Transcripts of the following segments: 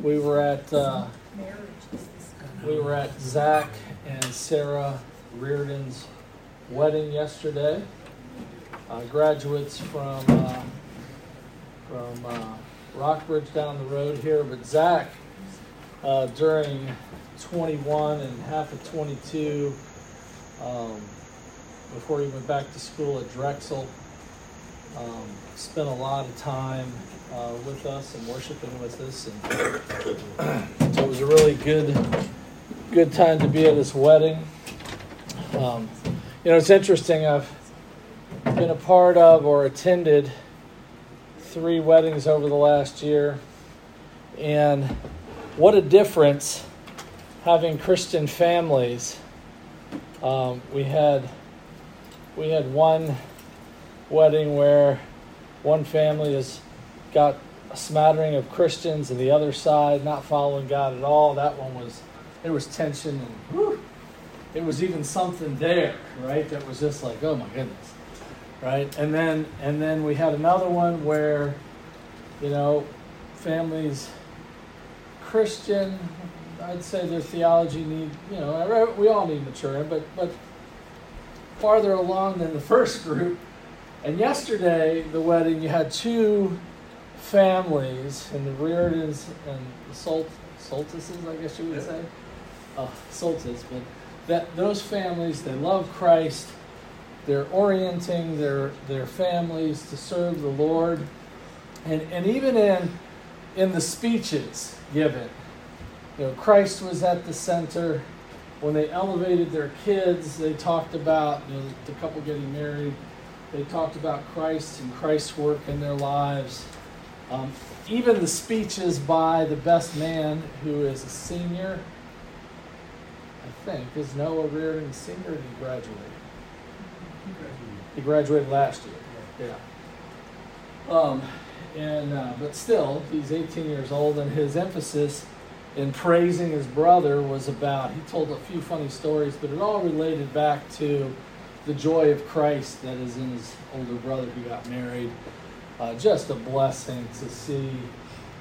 we were at uh, we were at Zach and Sarah Reardon's wedding yesterday. Uh, graduates from uh, from uh, Rockbridge down the road here, but Zach uh, during 21 and half of 22, um, before he went back to school at Drexel, um, spent a lot of time uh, with us and worshiping with us, and so it was a really good good time to be at his wedding. Um, you know, it's interesting. I've been a part of or attended three weddings over the last year, and what a difference having Christian families. Um, we had we had one wedding where one family has got a smattering of Christians, and the other side not following God at all. That one was there was tension and whew, it was even something there, right? That was just like, oh my goodness, right? And then and then we had another one where, you know, families Christian, I'd say their theology need, you know, we all need maturing, but but farther along than the first group. And yesterday, the wedding, you had two families, and the Reardons and the Sol- Soltices, I guess you would say, uh, Soltis, but that those families, they love Christ. They're orienting their their families to serve the Lord, and and even in in the speeches given, you know, Christ was at the center. When they elevated their kids, they talked about you know, the couple getting married. They talked about Christ and Christ's work in their lives. Um, even the speeches by the best man, who is a senior, I think, is Noah Reardon senior. Or he graduated? He graduated last year. Yeah. Um, and uh, but still, he's 18 years old, and his emphasis in praising his brother was about, he told a few funny stories, but it all related back to the joy of Christ that is in his older brother who got married. Uh, just a blessing to see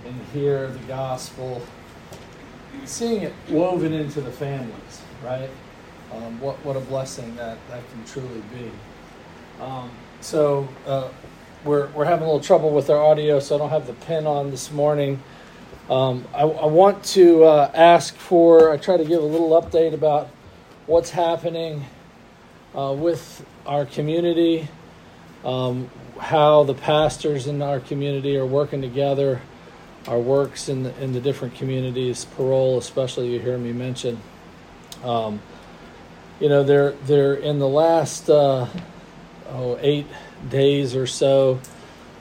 and hear the gospel, seeing it woven into the families, right? Um, what, what a blessing that, that can truly be. Um, so, uh, we're, we're having a little trouble with our audio, so I don't have the pin on this morning. Um, I, I, want to uh, ask for, I try to give a little update about what's happening uh, with our community, um, how the pastors in our community are working together, our works in the, in the different communities, Parole especially, you hear me mention. Um, you know, they're, they're in the last uh, oh, eight days or so,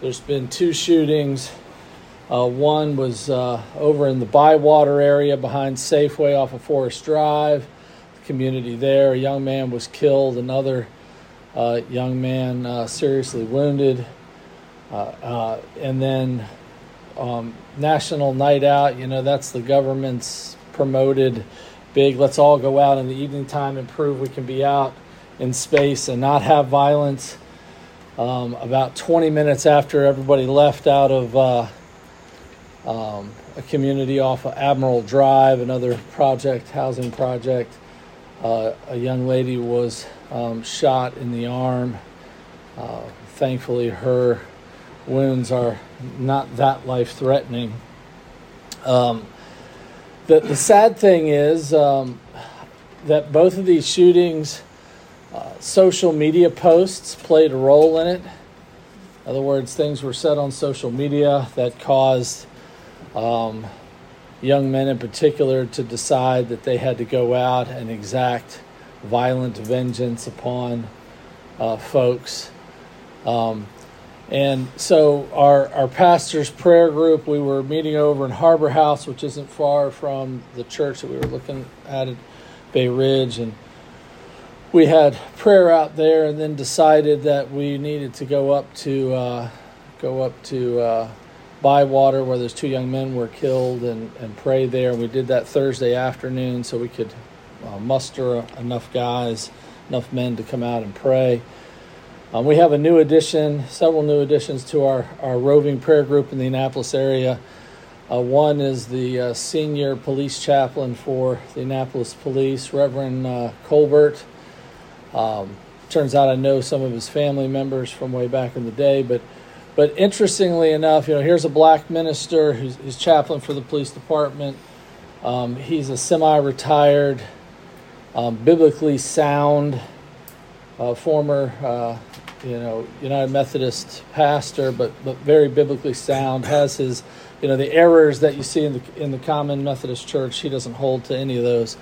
there's been two shootings uh, one was uh, over in the Bywater area behind Safeway off of Forest Drive. Community there, a young man was killed, another uh, young man uh, seriously wounded. Uh, uh, and then um, National Night Out, you know, that's the government's promoted big, let's all go out in the evening time and prove we can be out in space and not have violence. Um, about 20 minutes after everybody left out of um, a community off of Admiral Drive, another project, housing project. Uh, a young lady was um, shot in the arm. Uh, thankfully, her wounds are not that life threatening. Um, the, the sad thing is um, that both of these shootings, uh, social media posts played a role in it. In other words, things were said on social media that caused um, young men in particular to decide that they had to go out and exact violent vengeance upon uh, folks. Um, and so, our, our pastor's prayer group, we were meeting over in Harbor House, which isn't far from the church that we were looking at at Bay Ridge. And we had prayer out there and then decided that we needed to go up to, uh, go up to, uh, Bywater, where those two young men were killed, and, and pray there. We did that Thursday afternoon so we could uh, muster enough guys, enough men to come out and pray. Um, we have a new addition, several new additions to our, our roving prayer group in the Annapolis area. Uh, one is the uh, senior police chaplain for the Annapolis Police, Reverend uh, Colbert. Um, turns out I know some of his family members from way back in the day, but but interestingly enough, you know, here's a black minister who's, who's chaplain for the police department. Um, he's a semi-retired, um, biblically sound, uh, former, uh, you know, United Methodist pastor, but but very biblically sound. Has his, you know, the errors that you see in the in the common Methodist church. He doesn't hold to any of those,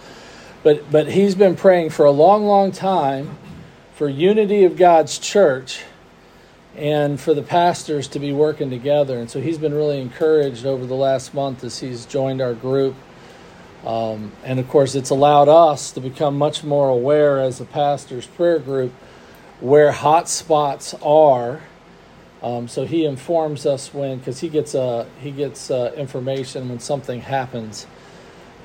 but but he's been praying for a long, long time for unity of God's church and for the pastors to be working together. And so he's been really encouraged over the last month as he's joined our group. Um, and of course, it's allowed us to become much more aware as a pastor's prayer group where hot spots are. Um, so he informs us when, because he gets uh, he gets uh, information when something happens,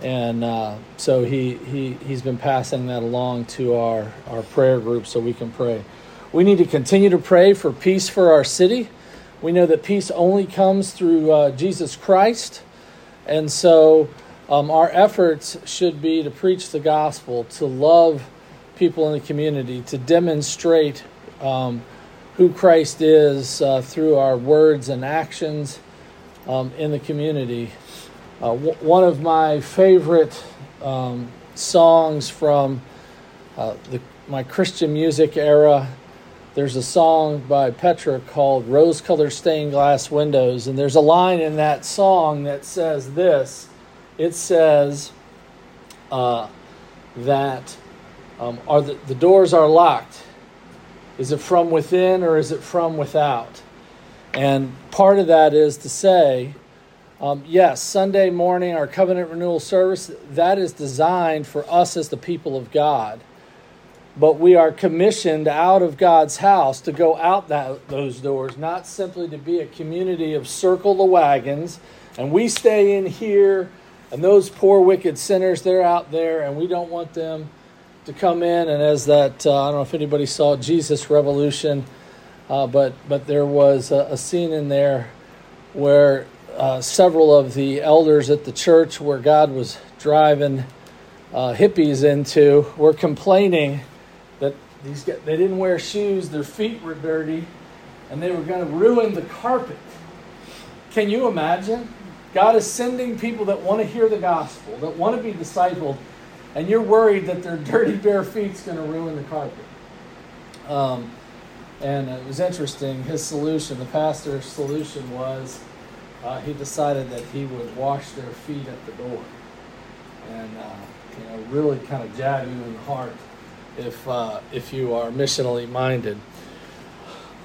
and uh, so he he he's been passing that along to our our prayer group so we can pray. We need to continue to pray for peace for our city. We know that peace only comes through uh, Jesus Christ. And so um, our efforts should be to preach the gospel, to love people in the community, to demonstrate um, who Christ is uh, through our words and actions um, in the community. Uh, w- one of my favorite um, songs from uh, the, my Christian music era there's a song by Petra called Rose Colored Stained Glass Windows, and there's a line in that song that says this it says uh, that um, are the, the doors are locked. Is it from within or is it from without? And part of that is to say, um, yes, Sunday morning, our covenant renewal service, that is designed for us as the people of God but we are commissioned out of God's house to go out that, those doors, not simply to be a community of circle the wagons, and we stay in here, and those poor wicked sinners, they're out there, and we don't want them to come in. And as that, uh, I don't know if anybody saw Jesus Revolution, uh, but but there was a, a scene in there where uh, several of the elders at the church where God was driving uh, hippies into were complaining these guys, they didn't wear shoes, their feet were dirty, and they were going to ruin the carpet. Can you imagine? God is sending people that want to hear the gospel, that want to be discipled, and you're worried that their dirty bare feet's going to ruin the carpet. Um, and it was interesting. His solution, the pastor's solution, was uh, he decided that he would wash their feet at the door, and uh, you know, really kind of jab you in the heart if uh, if you are missionally minded.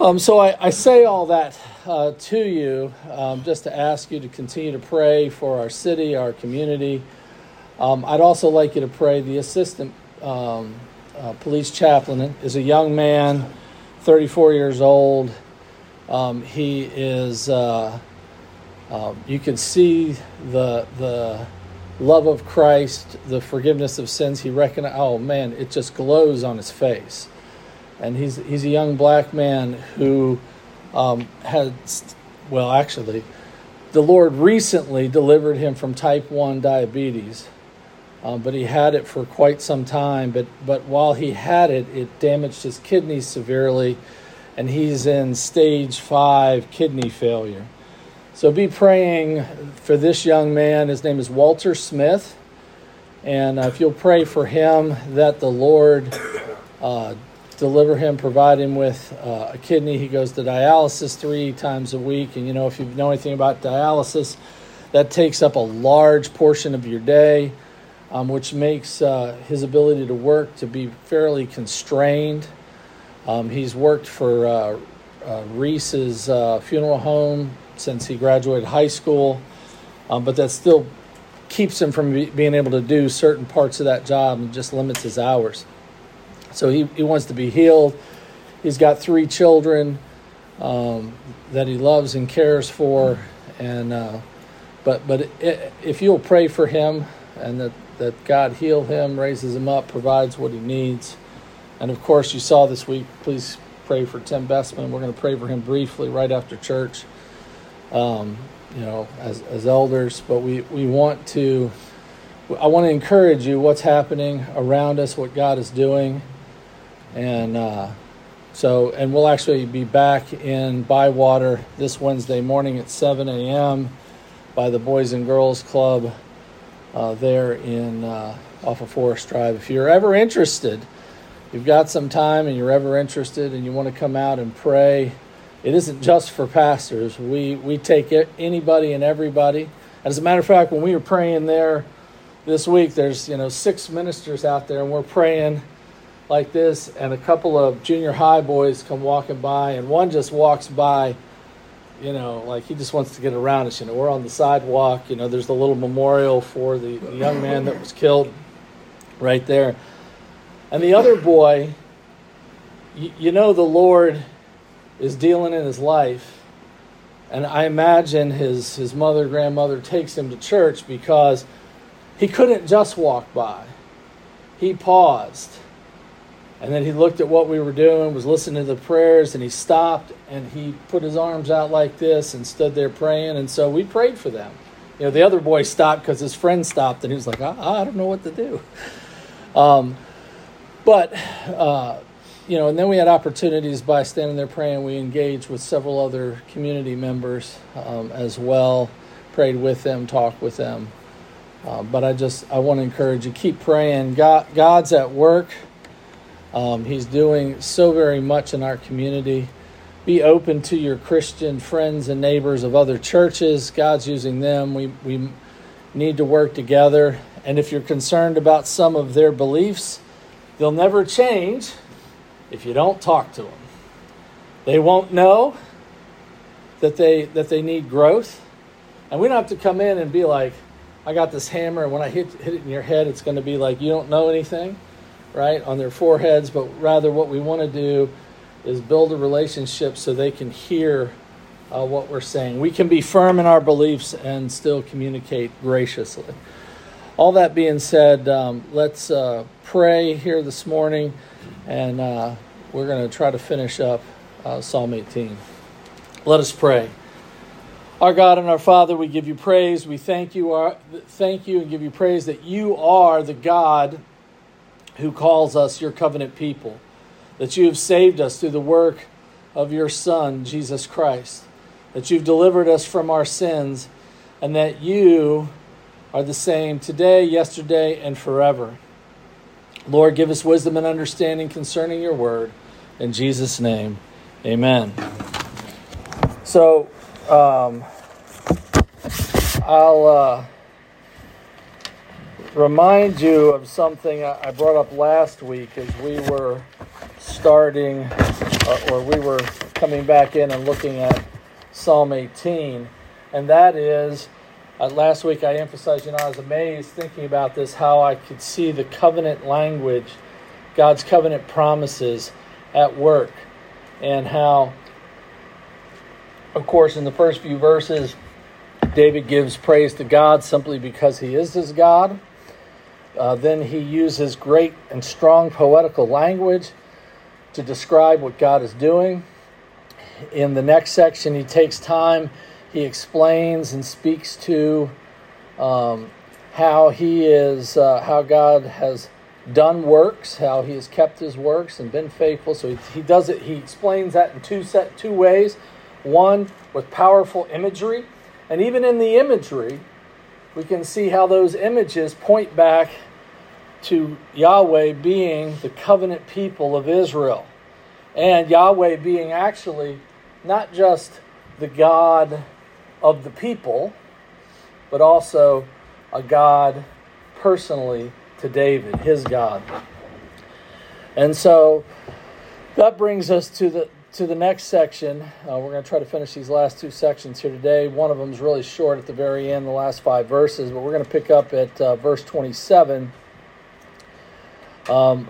Um, so I, I, say all that uh, to you um, just to ask you to continue to pray for our city, our community. Um, I'd also like you to pray. The assistant um, uh, police chaplain is a young man, 34 years old. Um, he is. Uh, uh, you can see the the love of Christ, the forgiveness of sins, he recognized, oh man, it just glows on his face. And he's, he's a young black man who um, had, well, actually, the Lord recently delivered him from type 1 diabetes. Um, but he had it for quite some time. But, but while he had it, it damaged his kidneys severely, and he's in stage 5 kidney failure. So be praying for this young man. His name is Walter Smith. And uh, if you'll pray for him, that the Lord uh, deliver him, provide him with uh, a kidney. He goes to dialysis three times a week. And you know, if you know anything about dialysis, that takes up a large portion of your day, um, which makes uh, his ability to work to be fairly constrained. Um, he's worked for uh, uh, Reese's funeral home since he graduated high school, um, but that still keeps him from be, being able to do certain parts of that job and just limits his hours. So he, he wants to be healed. He's got three children um, that he loves and cares for, and uh, but but it, if you'll pray for him and that that God heal him, raises him up, provides what he needs, and of course you saw this week. Please pray for Tim Bestman. We're going to pray for him briefly right after church. Um, you know, as, as elders, but we, we want to, I want to encourage you what's happening around us, what God is doing. And uh, so, and we'll actually be back in Bywater this Wednesday morning at 7 a.m. by the Boys and Girls Club uh, there in uh, off of Forest Drive. If you're ever interested, you've got some time and you're ever interested and you want to come out and pray, it isn't just for pastors. We we take anybody and everybody. As a matter of fact, when we were praying there this week, there's you know six ministers out there, and we're praying like this, and a couple of junior high boys come walking by, and one just walks by, you know, like he just wants to get around us. You know, we're on the sidewalk. You know, there's the little memorial for the, the young man that was killed right there, and the other boy, you know, the Lord is dealing in his life. And I imagine his, his mother, grandmother takes him to church because he couldn't just walk by. He paused. And then he looked at what we were doing, was listening to the prayers, and he stopped and he put his arms out like this and stood there praying. And so we prayed for them. You know, the other boy stopped because his friend stopped and he was like, I, I don't know what to do. Um, but uh, you know, and then we had opportunities by standing there praying. We engaged with several other community members um, as well, prayed with them, talked with them. Uh, but I just I want to encourage you keep praying. God God's at work. Um, he's doing so very much in our community. Be open to your Christian friends and neighbors of other churches. God's using them. We we need to work together. And if you're concerned about some of their beliefs, they'll never change if you don't talk to them. They won't know that they that they need growth. And we don't have to come in and be like, I got this hammer, and when I hit hit it in your head, it's going to be like you don't know anything, right? On their foreheads, but rather what we want to do is build a relationship so they can hear uh, what we're saying. We can be firm in our beliefs and still communicate graciously. All that being said, um, let's uh, pray here this morning and uh, we're going to try to finish up uh, Psalm 18. Let us pray. Our God and our Father, we give you praise. We thank you, our, thank you, and give you praise that you are the God who calls us your covenant people. That you have saved us through the work of your Son, Jesus Christ. That you've delivered us from our sins, and that you are the same today, yesterday, and forever. Lord, give us wisdom and understanding concerning your word. In Jesus' name, amen. So, um, I'll uh, remind you of something I brought up last week as we were starting, uh, or we were coming back in and looking at Psalm 18, and that is uh, last week I emphasized, you know, I was amazed thinking about this how I could see the covenant language, God's covenant promises at work, and how, of course, in the first few verses, David gives praise to God simply because he is his God. Uh, then he uses great and strong poetical language to describe what God is doing. In the next section, he takes time he explains and speaks to um, how he is, uh, how God has done works, how he has kept his works and been faithful. So he, he does it. He explains that in two set two ways. One with powerful imagery, and even in the imagery, we can see how those images point back to Yahweh being the covenant people of Israel, and Yahweh being actually not just the God of the people, but also a God personally to David, his God. And so that brings us to the to the next section. Uh, we're going to try to finish these last two sections here today. One of them is really short at the very end, the last five verses, but we're going to pick up at uh, verse 27, um,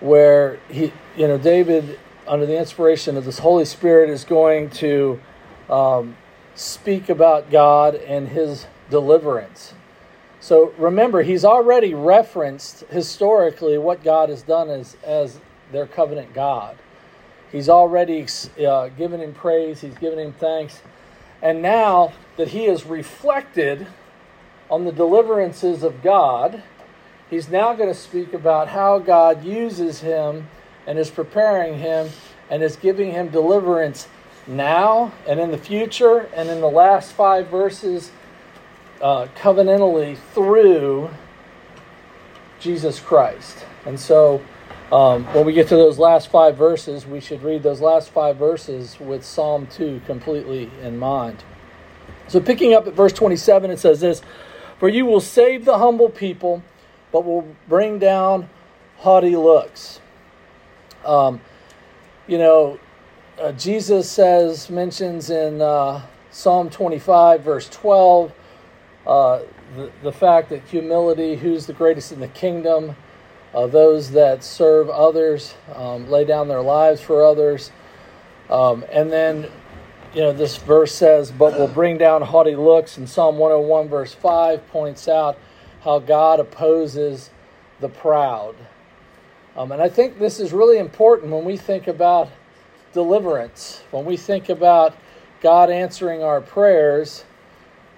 where he, you know, David, under the inspiration of this Holy Spirit, is going to um, speak about God and his deliverance. So remember, he's already referenced historically what God has done as, as their covenant God. He's already uh, given him praise, he's given him thanks. And now that he has reflected on the deliverances of God, he's now going to speak about how God uses him and is preparing him and is giving him deliverance now and in the future and in the last five verses uh, covenantally through Jesus Christ. And so um, when we get to those last five verses, we should read those last five verses with Psalm 2 completely in mind. So, picking up at verse 27, it says this For you will save the humble people, but will bring down haughty looks. Um, you know, uh, Jesus says, mentions in uh, Psalm 25, verse 12, uh, the, the fact that humility, who's the greatest in the kingdom, uh, those that serve others, um, lay down their lives for others. Um, and then, you know, this verse says, but will bring down haughty looks. And Psalm 101, verse 5 points out how God opposes the proud. Um, and I think this is really important when we think about deliverance, when we think about God answering our prayers.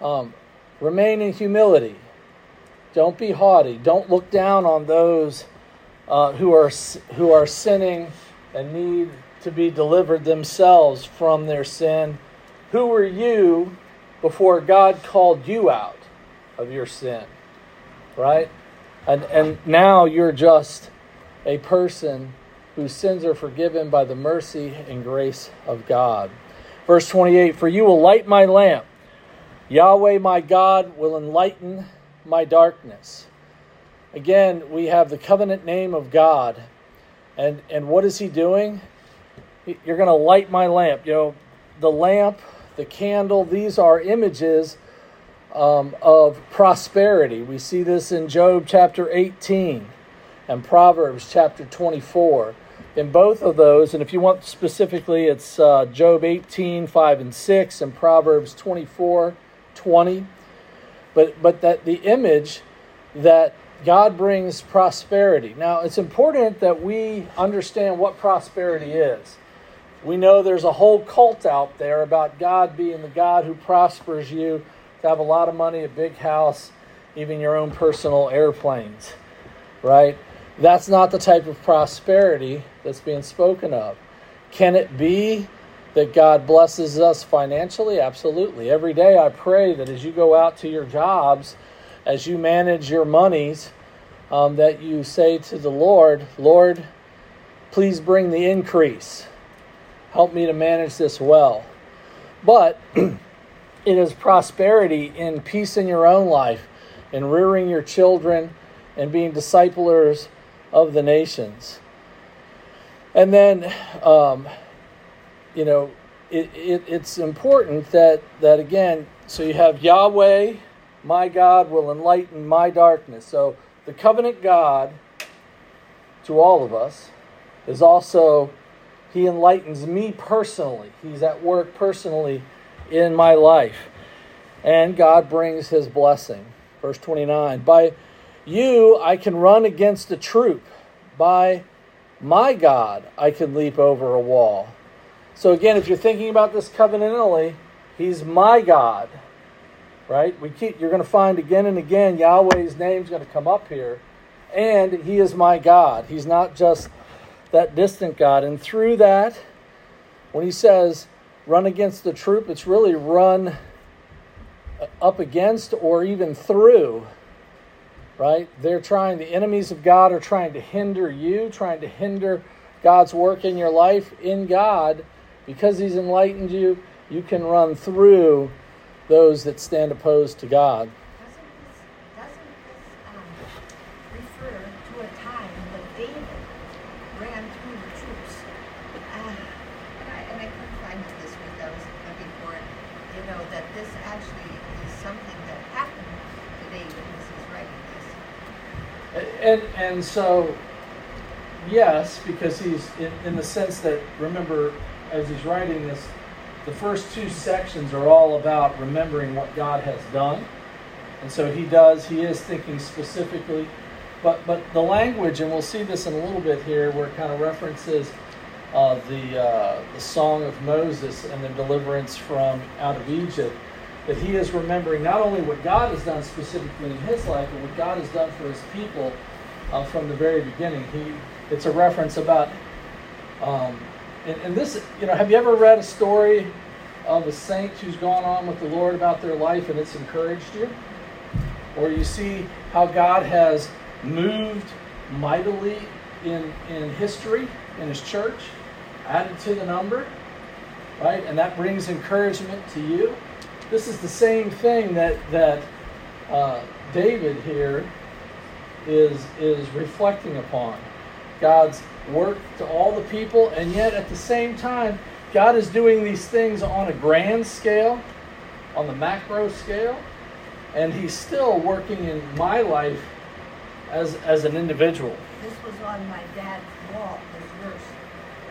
Um, remain in humility. Don't be haughty. Don't look down on those uh, who are who are sinning and need to be delivered themselves from their sin. Who were you before God called you out of your sin? Right? And and now you're just a person whose sins are forgiven by the mercy and grace of God. Verse 28 For you will light my lamp. Yahweh my God will enlighten my darkness. Again, we have the covenant name of God. And, and what is he doing? You're going to light my lamp. You know, the lamp, the candle, these are images um, of prosperity. We see this in Job chapter 18 and Proverbs chapter 24. In both of those, and if you want specifically, it's uh, Job 18, 5 and 6, and Proverbs 24, 20. But, but that the image that God brings prosperity. Now, it's important that we understand what prosperity is. We know there's a whole cult out there about God being the God who prospers you to have a lot of money, a big house, even your own personal airplanes, right? That's not the type of prosperity that's being spoken of. Can it be that God blesses us financially? Absolutely. Every day I pray that as you go out to your jobs, as you manage your monies, um, that you say to the Lord, Lord, please bring the increase. Help me to manage this well. But it is prosperity in peace in your own life, in rearing your children, and being disciplers of the nations. And then, um, you know, it, it, it's important that, that, again, so you have Yahweh, my God will enlighten my darkness. So the covenant God to all of us is also, He enlightens me personally. He's at work personally in my life. And God brings His blessing. Verse 29 By you, I can run against a troop. By my God, I can leap over a wall. So again, if you're thinking about this covenantally, He's my God. Right? We keep you're going to find again and again Yahweh's name's going to come up here. And He is my God. He's not just that distant God. And through that, when he says run against the troop, it's really run up against or even through right? They're trying, the enemies of God are trying to hinder you, trying to hinder God's work in your life. In God, because He's enlightened you, you can run through those that stand opposed to God. And and so yes, because he's in, in the sense that remember as he's writing this, the first two sections are all about remembering what God has done, and so he does. He is thinking specifically, but but the language, and we'll see this in a little bit here, where it kind of references uh, the, uh, the song of Moses and the deliverance from out of Egypt, that he is remembering not only what God has done specifically in his life, but what God has done for his people uh, from the very beginning. He, it's a reference about, um, and, and this, you know, have you ever read a story of a saint who's gone on with the Lord about their life and it's encouraged you? Or you see how God has moved mightily in, in history, in his church, added to the number, right? And that brings encouragement to you. This is the same thing that, that uh, David here is, is reflecting upon. God's work to all the people, and yet at the same time, God is doing these things on a grand scale, on the macro scale, and He's still working in my life as, as an individual. This was on my dad's wall, this verse.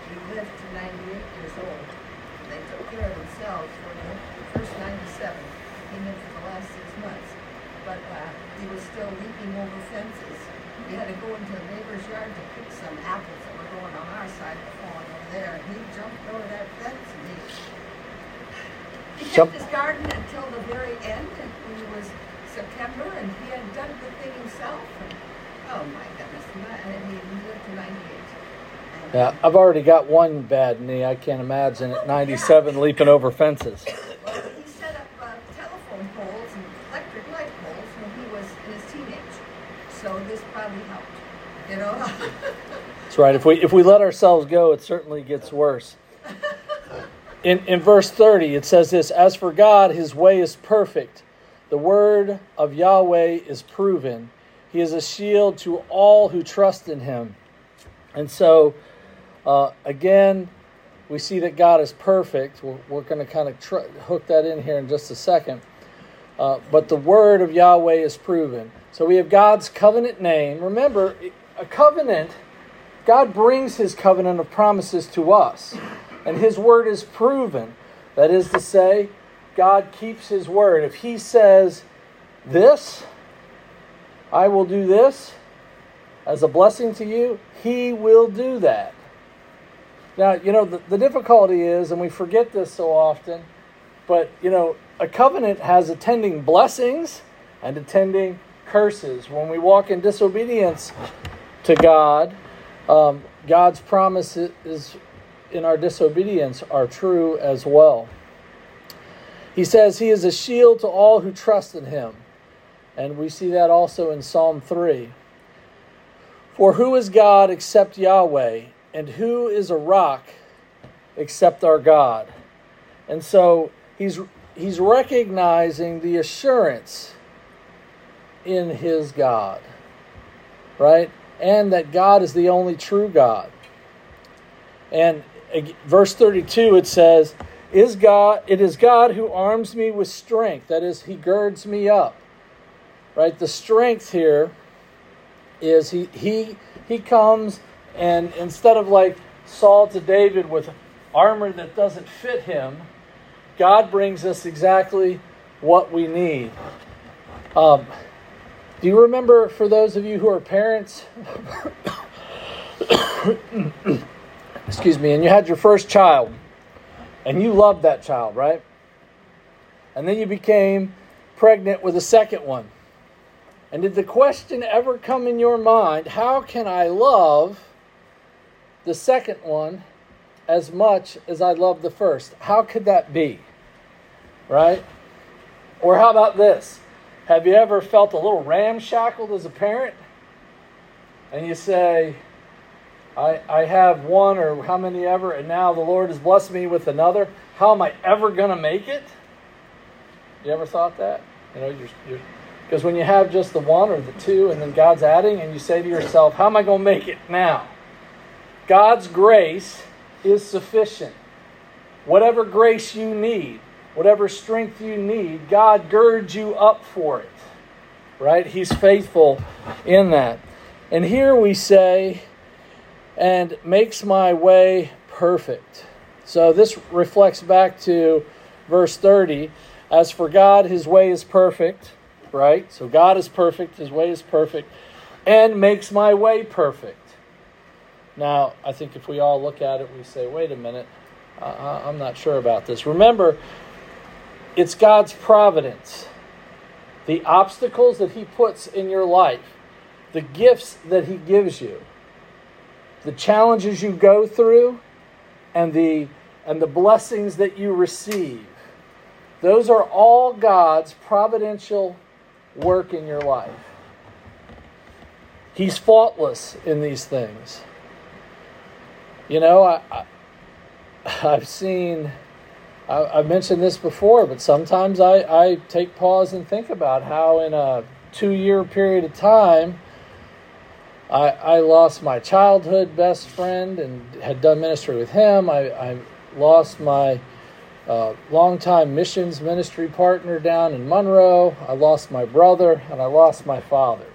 He lived to 98 years old. They took care of themselves for the first 97. He lived for the last six months. But uh, he was still leaping over fences. He had to go into the neighbor's yard to pick some apples that were growing on our side and falling over there. And he jumped over that fence and he, he kept his garden until the very end. And it was September and he had done the thing himself. And, oh my goodness. And he lived to 98. Yeah, I've already got one bad knee. I can't imagine at 97 leaping over fences. Well, he set up uh, telephone poles and electric light poles when he was in his teenage. So this probably helped. You know? That's right. If we if we let ourselves go, it certainly gets worse. In in verse 30, it says this, as for God, his way is perfect. The word of Yahweh is proven. He is a shield to all who trust in him. And so uh, again, we see that God is perfect. We're, we're going to kind of tr- hook that in here in just a second. Uh, but the word of Yahweh is proven. So we have God's covenant name. Remember, a covenant, God brings his covenant of promises to us, and his word is proven. That is to say, God keeps his word. If he says, This, I will do this as a blessing to you, he will do that. Now, you know, the, the difficulty is, and we forget this so often, but, you know, a covenant has attending blessings and attending curses. When we walk in disobedience to God, um, God's promises in our disobedience are true as well. He says he is a shield to all who trust in him. And we see that also in Psalm 3. For who is God except Yahweh? And who is a rock except our God? And so he's he's recognizing the assurance in his God. Right? And that God is the only true God. And verse 32 it says, "Is God it is God who arms me with strength, that is he girds me up." Right? The strength here is he he he comes and instead of like Saul to David with armor that doesn't fit him, God brings us exactly what we need. Um, do you remember, for those of you who are parents, excuse me, and you had your first child, and you loved that child, right? And then you became pregnant with a second one. And did the question ever come in your mind, how can I love the second one as much as I love the first. How could that be? Right? Or how about this? Have you ever felt a little ramshackled as a parent? And you say, I, I have one or how many ever, and now the Lord has blessed me with another. How am I ever going to make it? You ever thought that? You know, you're, you're because when you have just the one or the two, and then God's adding, and you say to yourself, How am I going to make it now? God's grace is sufficient. Whatever grace you need, whatever strength you need, God girds you up for it. Right? He's faithful in that. And here we say, and makes my way perfect. So this reflects back to verse 30. As for God, his way is perfect, right? So God is perfect, his way is perfect, and makes my way perfect. Now, I think if we all look at it, we say, wait a minute, uh, I'm not sure about this. Remember, it's God's providence. The obstacles that He puts in your life, the gifts that He gives you, the challenges you go through, and the, and the blessings that you receive. Those are all God's providential work in your life. He's faultless in these things. You know, I, I I've seen, I, have mentioned this before, but sometimes I, I take pause and think about how in a two year period of time, I, I lost my childhood best friend and had done ministry with him. I, I lost my uh, longtime missions ministry partner down in Monroe. I lost my brother and I lost my father.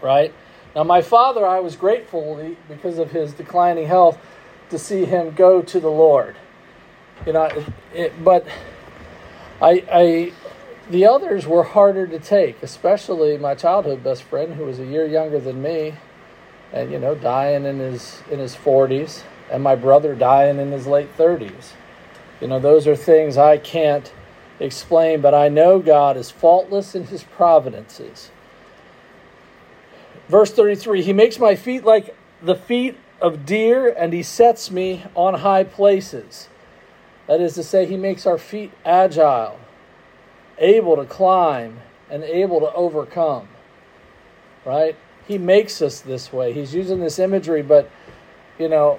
Right? Now, my father, I was grateful because of his declining health to see him go to the Lord. You know, it, it, but I, I, the others were harder to take, especially my childhood best friend, who was a year younger than me, and you know, dying in his in his forties, and my brother dying in his late thirties. You know, those are things I can't explain, but I know God is faultless in His providences. Verse 33 He makes my feet like the feet of deer, and he sets me on high places. That is to say, he makes our feet agile, able to climb, and able to overcome. Right? He makes us this way. He's using this imagery, but, you know,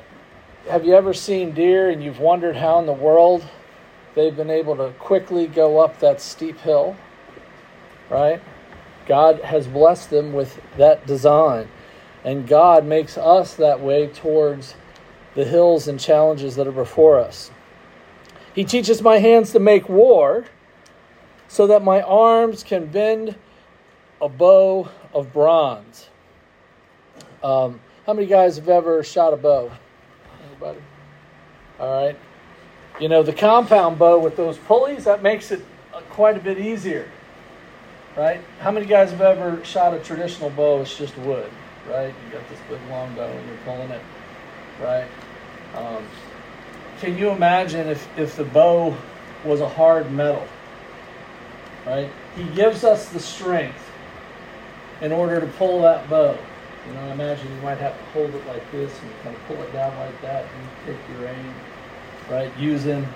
have you ever seen deer and you've wondered how in the world they've been able to quickly go up that steep hill? Right? God has blessed them with that design. And God makes us that way towards the hills and challenges that are before us. He teaches my hands to make war so that my arms can bend a bow of bronze. Um, how many guys have ever shot a bow? Anybody? All right. You know, the compound bow with those pulleys, that makes it quite a bit easier. Right? How many guys have ever shot a traditional bow? It's just wood right? You got this big long bow and you're pulling it, right? Um, can you imagine if, if the bow was a hard metal, right? He gives us the strength in order to pull that bow. You know, imagine you might have to hold it like this and kind of pull it down like that and take your aim, right? Using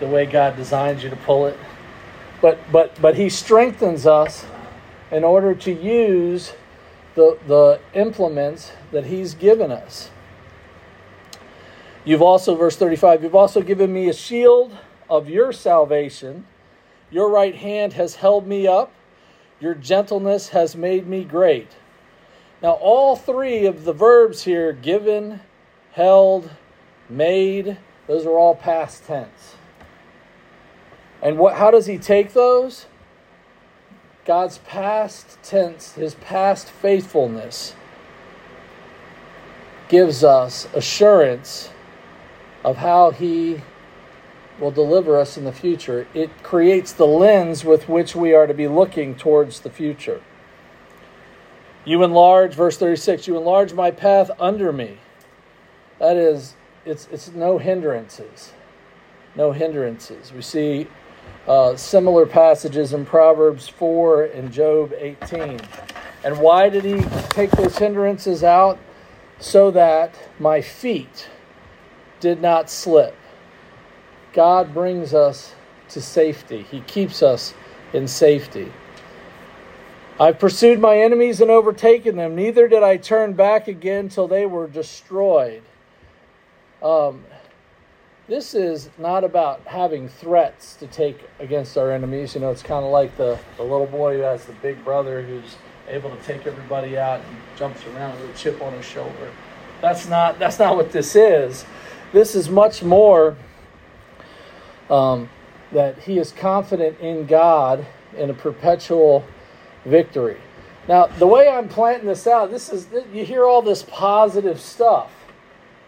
the way God designed you to pull it. But but but he strengthens us in order to use the, the implements that He's given us. You've also, verse 35, you've also given me a shield of your salvation. Your right hand has held me up. Your gentleness has made me great. Now, all three of the verbs here given, held, made those are all past tense. And what, how does he take those? God's past tense, his past faithfulness, gives us assurance of how he will deliver us in the future. It creates the lens with which we are to be looking towards the future. You enlarge, verse 36, you enlarge my path under me. That is, it's, it's no hindrances. No hindrances. We see uh, similar passages in Proverbs 4 and Job 18. And why did he take those hindrances out? So that my feet did not slip. God brings us to safety, He keeps us in safety. I've pursued my enemies and overtaken them, neither did I turn back again till they were destroyed. Um, this is not about having threats to take against our enemies. You know, it's kind of like the, the little boy who has the big brother who's able to take everybody out and jumps around with a chip on his shoulder. That's not that's not what this is. This is much more um, that he is confident in God in a perpetual victory. Now, the way I'm planting this out, this is you hear all this positive stuff,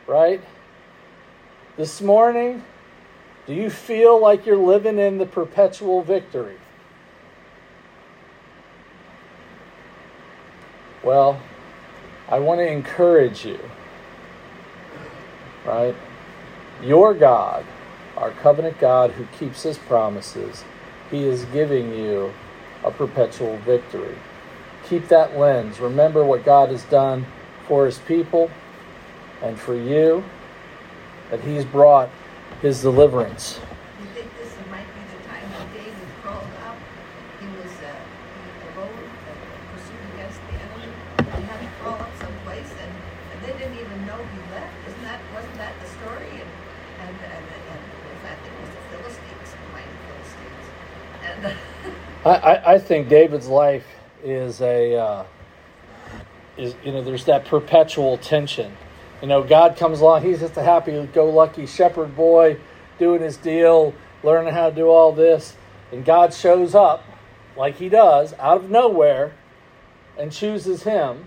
right? This morning, do you feel like you're living in the perpetual victory? Well, I want to encourage you right? Your God, our covenant God who keeps his promises, he is giving you a perpetual victory. Keep that lens. Remember what God has done for his people and for you, that he's brought his deliverance. You think this might be the time when David crawled out? He was, uh, he rode and pursued against the enemy. He had to crawl up someplace and, and they didn't even know he left. Isn't that, wasn't that the story? And, and, and, and in fact, it was the Philistines, the mighty Philistines. And, uh, I, I, think David's life is a uh, is you know there's that perpetual tension. You know, God comes along, he's just a happy-go-lucky shepherd boy doing his deal, learning how to do all this, and God shows up like he does out of nowhere and chooses him.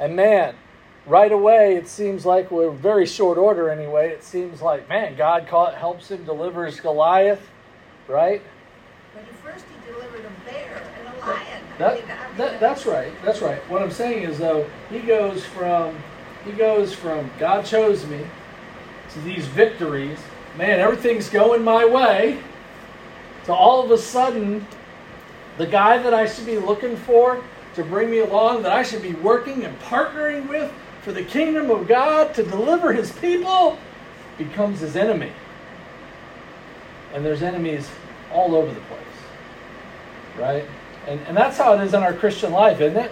And man, right away it seems like with very short order anyway, it seems like man, God helps him delivers Goliath, right? but at first he delivered a bear and a lion. I That, that, that's right. That's right. What I'm saying is though, he goes from he goes from God chose me to these victories. Man, everything's going my way. To all of a sudden, the guy that I should be looking for to bring me along, that I should be working and partnering with for the kingdom of God to deliver his people, becomes his enemy. And there's enemies all over the place. Right? And, and that's how it is in our Christian life, isn't it?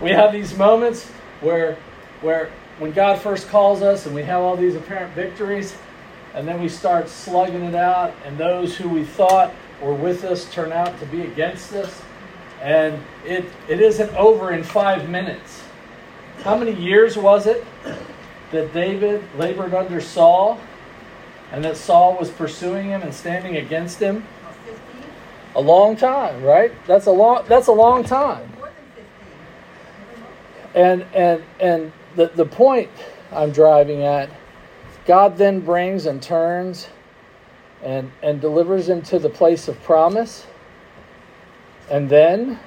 We have these moments where, where when God first calls us and we have all these apparent victories, and then we start slugging it out, and those who we thought were with us turn out to be against us. And it, it isn't over in five minutes. How many years was it that David labored under Saul and that Saul was pursuing him and standing against him? Or 15, A long time, right? That's a long that's a long time. more than 15. Never know. And and and the, the point I'm driving at, God then brings and turns and and delivers him to the place of promise. And then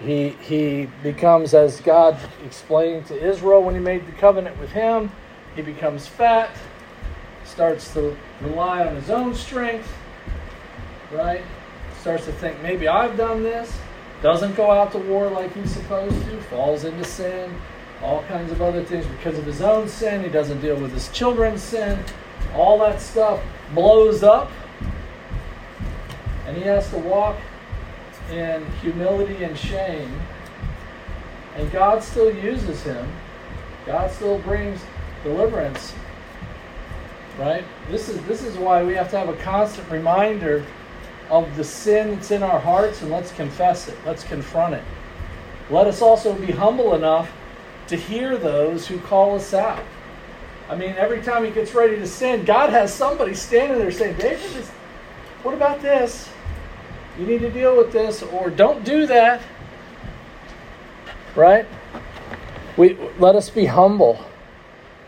he he becomes as God explained to Israel when he made the covenant with him, he becomes fat, starts to rely on his own strength, right? Starts to think maybe I've done this, doesn't go out to war like he's supposed to, falls into sin, all kinds of other things because of his own sin. He doesn't deal with his children's sin. All that stuff blows up, and he has to walk in humility and shame. And God still uses him. God still brings deliverance. Right? This is this is why we have to have a constant reminder of the sin that's in our hearts and let's confess it. Let's confront it. Let us also be humble enough to hear those who call us out. I mean, every time he gets ready to sin, God has somebody standing there saying, David, what about this? You need to deal with this, or don't do that. Right? We let us be humble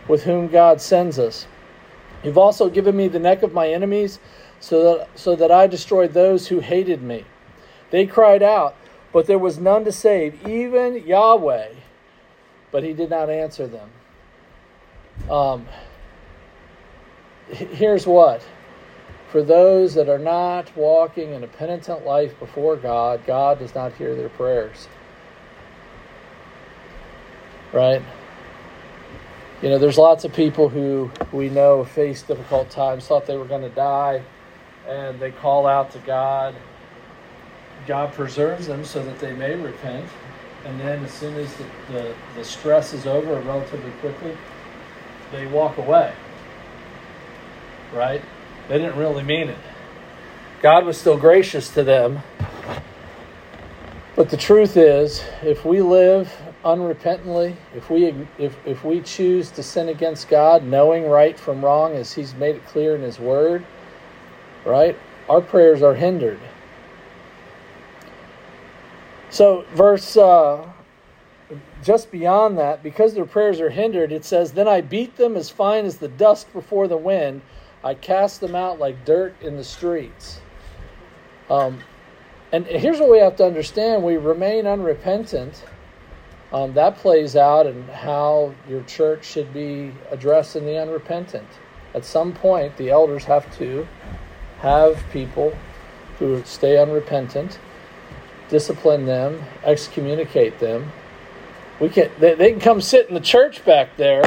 with whom God sends us. You've also given me the neck of my enemies, so that so that I destroyed those who hated me. They cried out, but there was none to save, even Yahweh, but he did not answer them. Um, here's what for those that are not walking in a penitent life before God, God does not hear their prayers. Right? You know, there's lots of people who we know face difficult times, thought they were going to die, and they call out to God. God preserves them so that they may repent. And then, as soon as the, the, the stress is over relatively quickly, they walk away. Right? They didn't really mean it. God was still gracious to them. But the truth is, if we live unrepentantly, if we if if we choose to sin against God, knowing right from wrong as he's made it clear in his word, right? Our prayers are hindered. So, verse uh, just beyond that, because their prayers are hindered, it says, Then I beat them as fine as the dust before the wind. I cast them out like dirt in the streets. Um, and here's what we have to understand we remain unrepentant um, that plays out in how your church should be addressing the unrepentant. At some point, the elders have to have people who stay unrepentant, discipline them, excommunicate them. We can they, they can come sit in the church back there.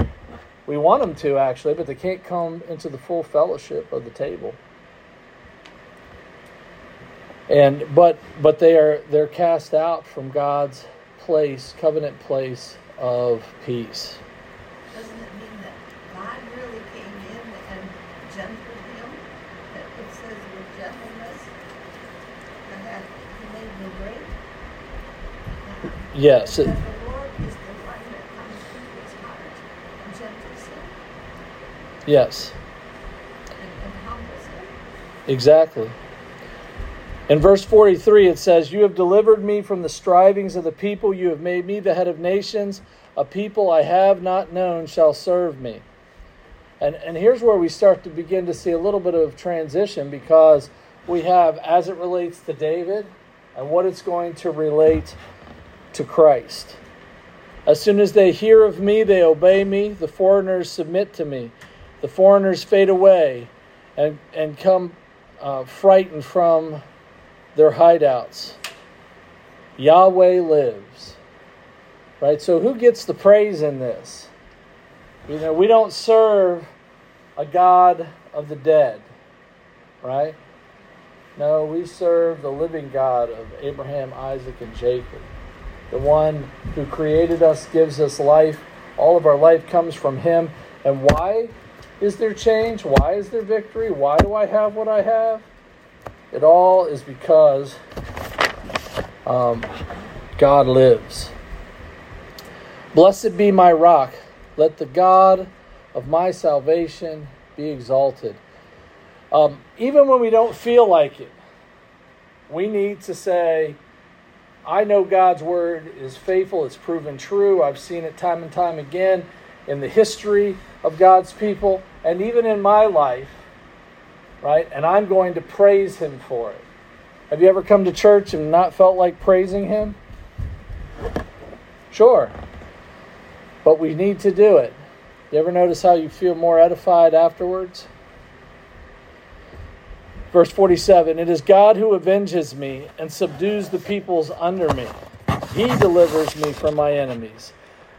We want them to actually, but they can't come into the full fellowship of the table. And but but they are they're cast out from God's place, covenant place of peace. Doesn't it mean that God really came in and gentled him? That it says with gentleness, and that he made me great? Yes. That the Lord is the one that comes into his heart and Yes. humbles him. Exactly. In verse 43, it says, You have delivered me from the strivings of the people. You have made me the head of nations. A people I have not known shall serve me. And, and here's where we start to begin to see a little bit of transition because we have, as it relates to David, and what it's going to relate to Christ. As soon as they hear of me, they obey me. The foreigners submit to me. The foreigners fade away and, and come uh, frightened from their hideouts. Yahweh lives. Right? So who gets the praise in this? You know, we don't serve a God of the dead, right? No, we serve the living God of Abraham, Isaac, and Jacob. The one who created us, gives us life. All of our life comes from him. And why is there change? Why is there victory? Why do I have what I have? It all is because um, God lives. Blessed be my rock. Let the God of my salvation be exalted. Um, even when we don't feel like it, we need to say, I know God's word is faithful, it's proven true. I've seen it time and time again in the history of God's people and even in my life, right? And I'm going to praise Him for it. Have you ever come to church and not felt like praising Him? Sure. But we need to do it. You ever notice how you feel more edified afterwards? Verse 47 It is God who avenges me and subdues the peoples under me. He delivers me from my enemies.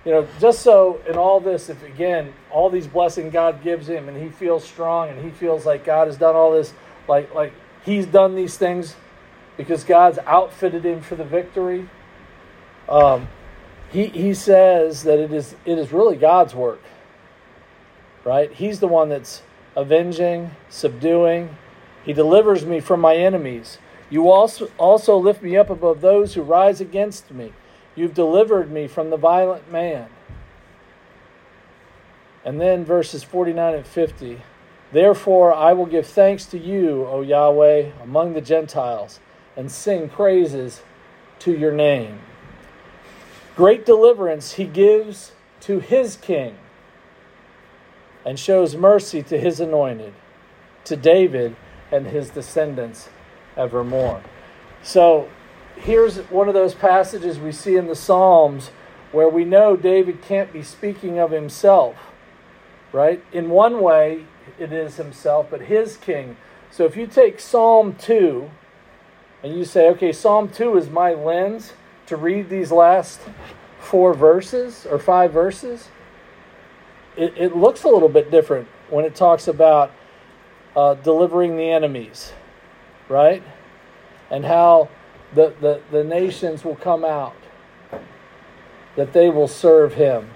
You know, just so in all this, if again, all these blessings God gives him and he feels strong and he feels like God has done all this, like, like he's done these things because God's outfitted him for the victory. Um, he, he says that it is, it is really God's work, right? He's the one that's avenging, subduing, he delivers me from my enemies. You also, also lift me up above those who rise against me. You've delivered me from the violent man. And then verses 49 and 50. Therefore, I will give thanks to you, O Yahweh, among the Gentiles, and sing praises to your name. Great deliverance he gives to his king, and shows mercy to his anointed, to David and his descendants evermore. So here's one of those passages we see in the Psalms where we know David can't be speaking of himself, right? In one way, it is himself, but his king. So if you take Psalm 2 and you say, okay, Psalm 2 is my lens to read these last four verses or five verses, it, it looks a little bit different when it talks about uh, delivering the enemies, right? And how the, the, the nations will come out, that they will serve him.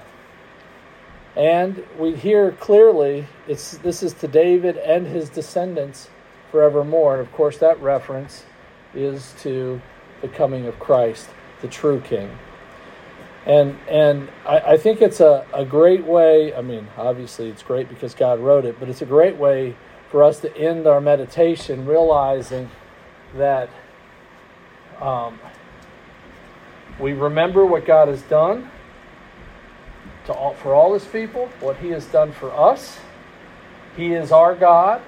And we hear clearly it's this is to David and his descendants forevermore. And of course, that reference is to the coming of Christ, the true King. And and I, I think it's a, a great way. I mean, obviously, it's great because God wrote it, but it's a great way for us to end our meditation realizing that um, we remember what God has done to all, for all His people, what He has done for us. He is our God.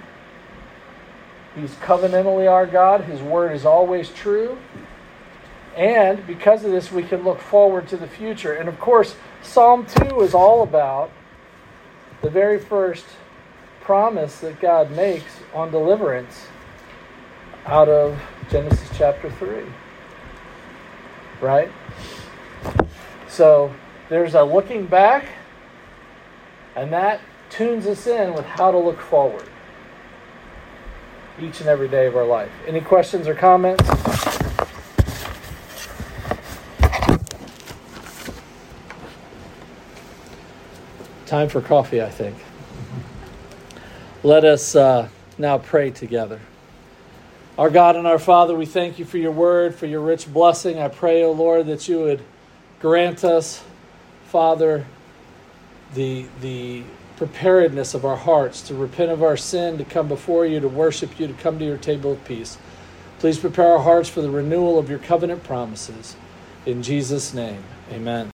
He's covenantally our God. His word is always true. And because of this, we can look forward to the future. And of course, Psalm 2 is all about the very first promise that God makes on deliverance out of Genesis chapter 3. Right? So there's a looking back, and that tunes us in with how to look forward each and every day of our life. Any questions or comments? Time for coffee, I think. Let us uh, now pray together. Our God and our Father, we thank you for your word, for your rich blessing. I pray, O oh Lord, that you would grant us, Father, the, the preparedness of our hearts to repent of our sin, to come before you, to worship you, to come to your table of peace. Please prepare our hearts for the renewal of your covenant promises. In Jesus' name, amen.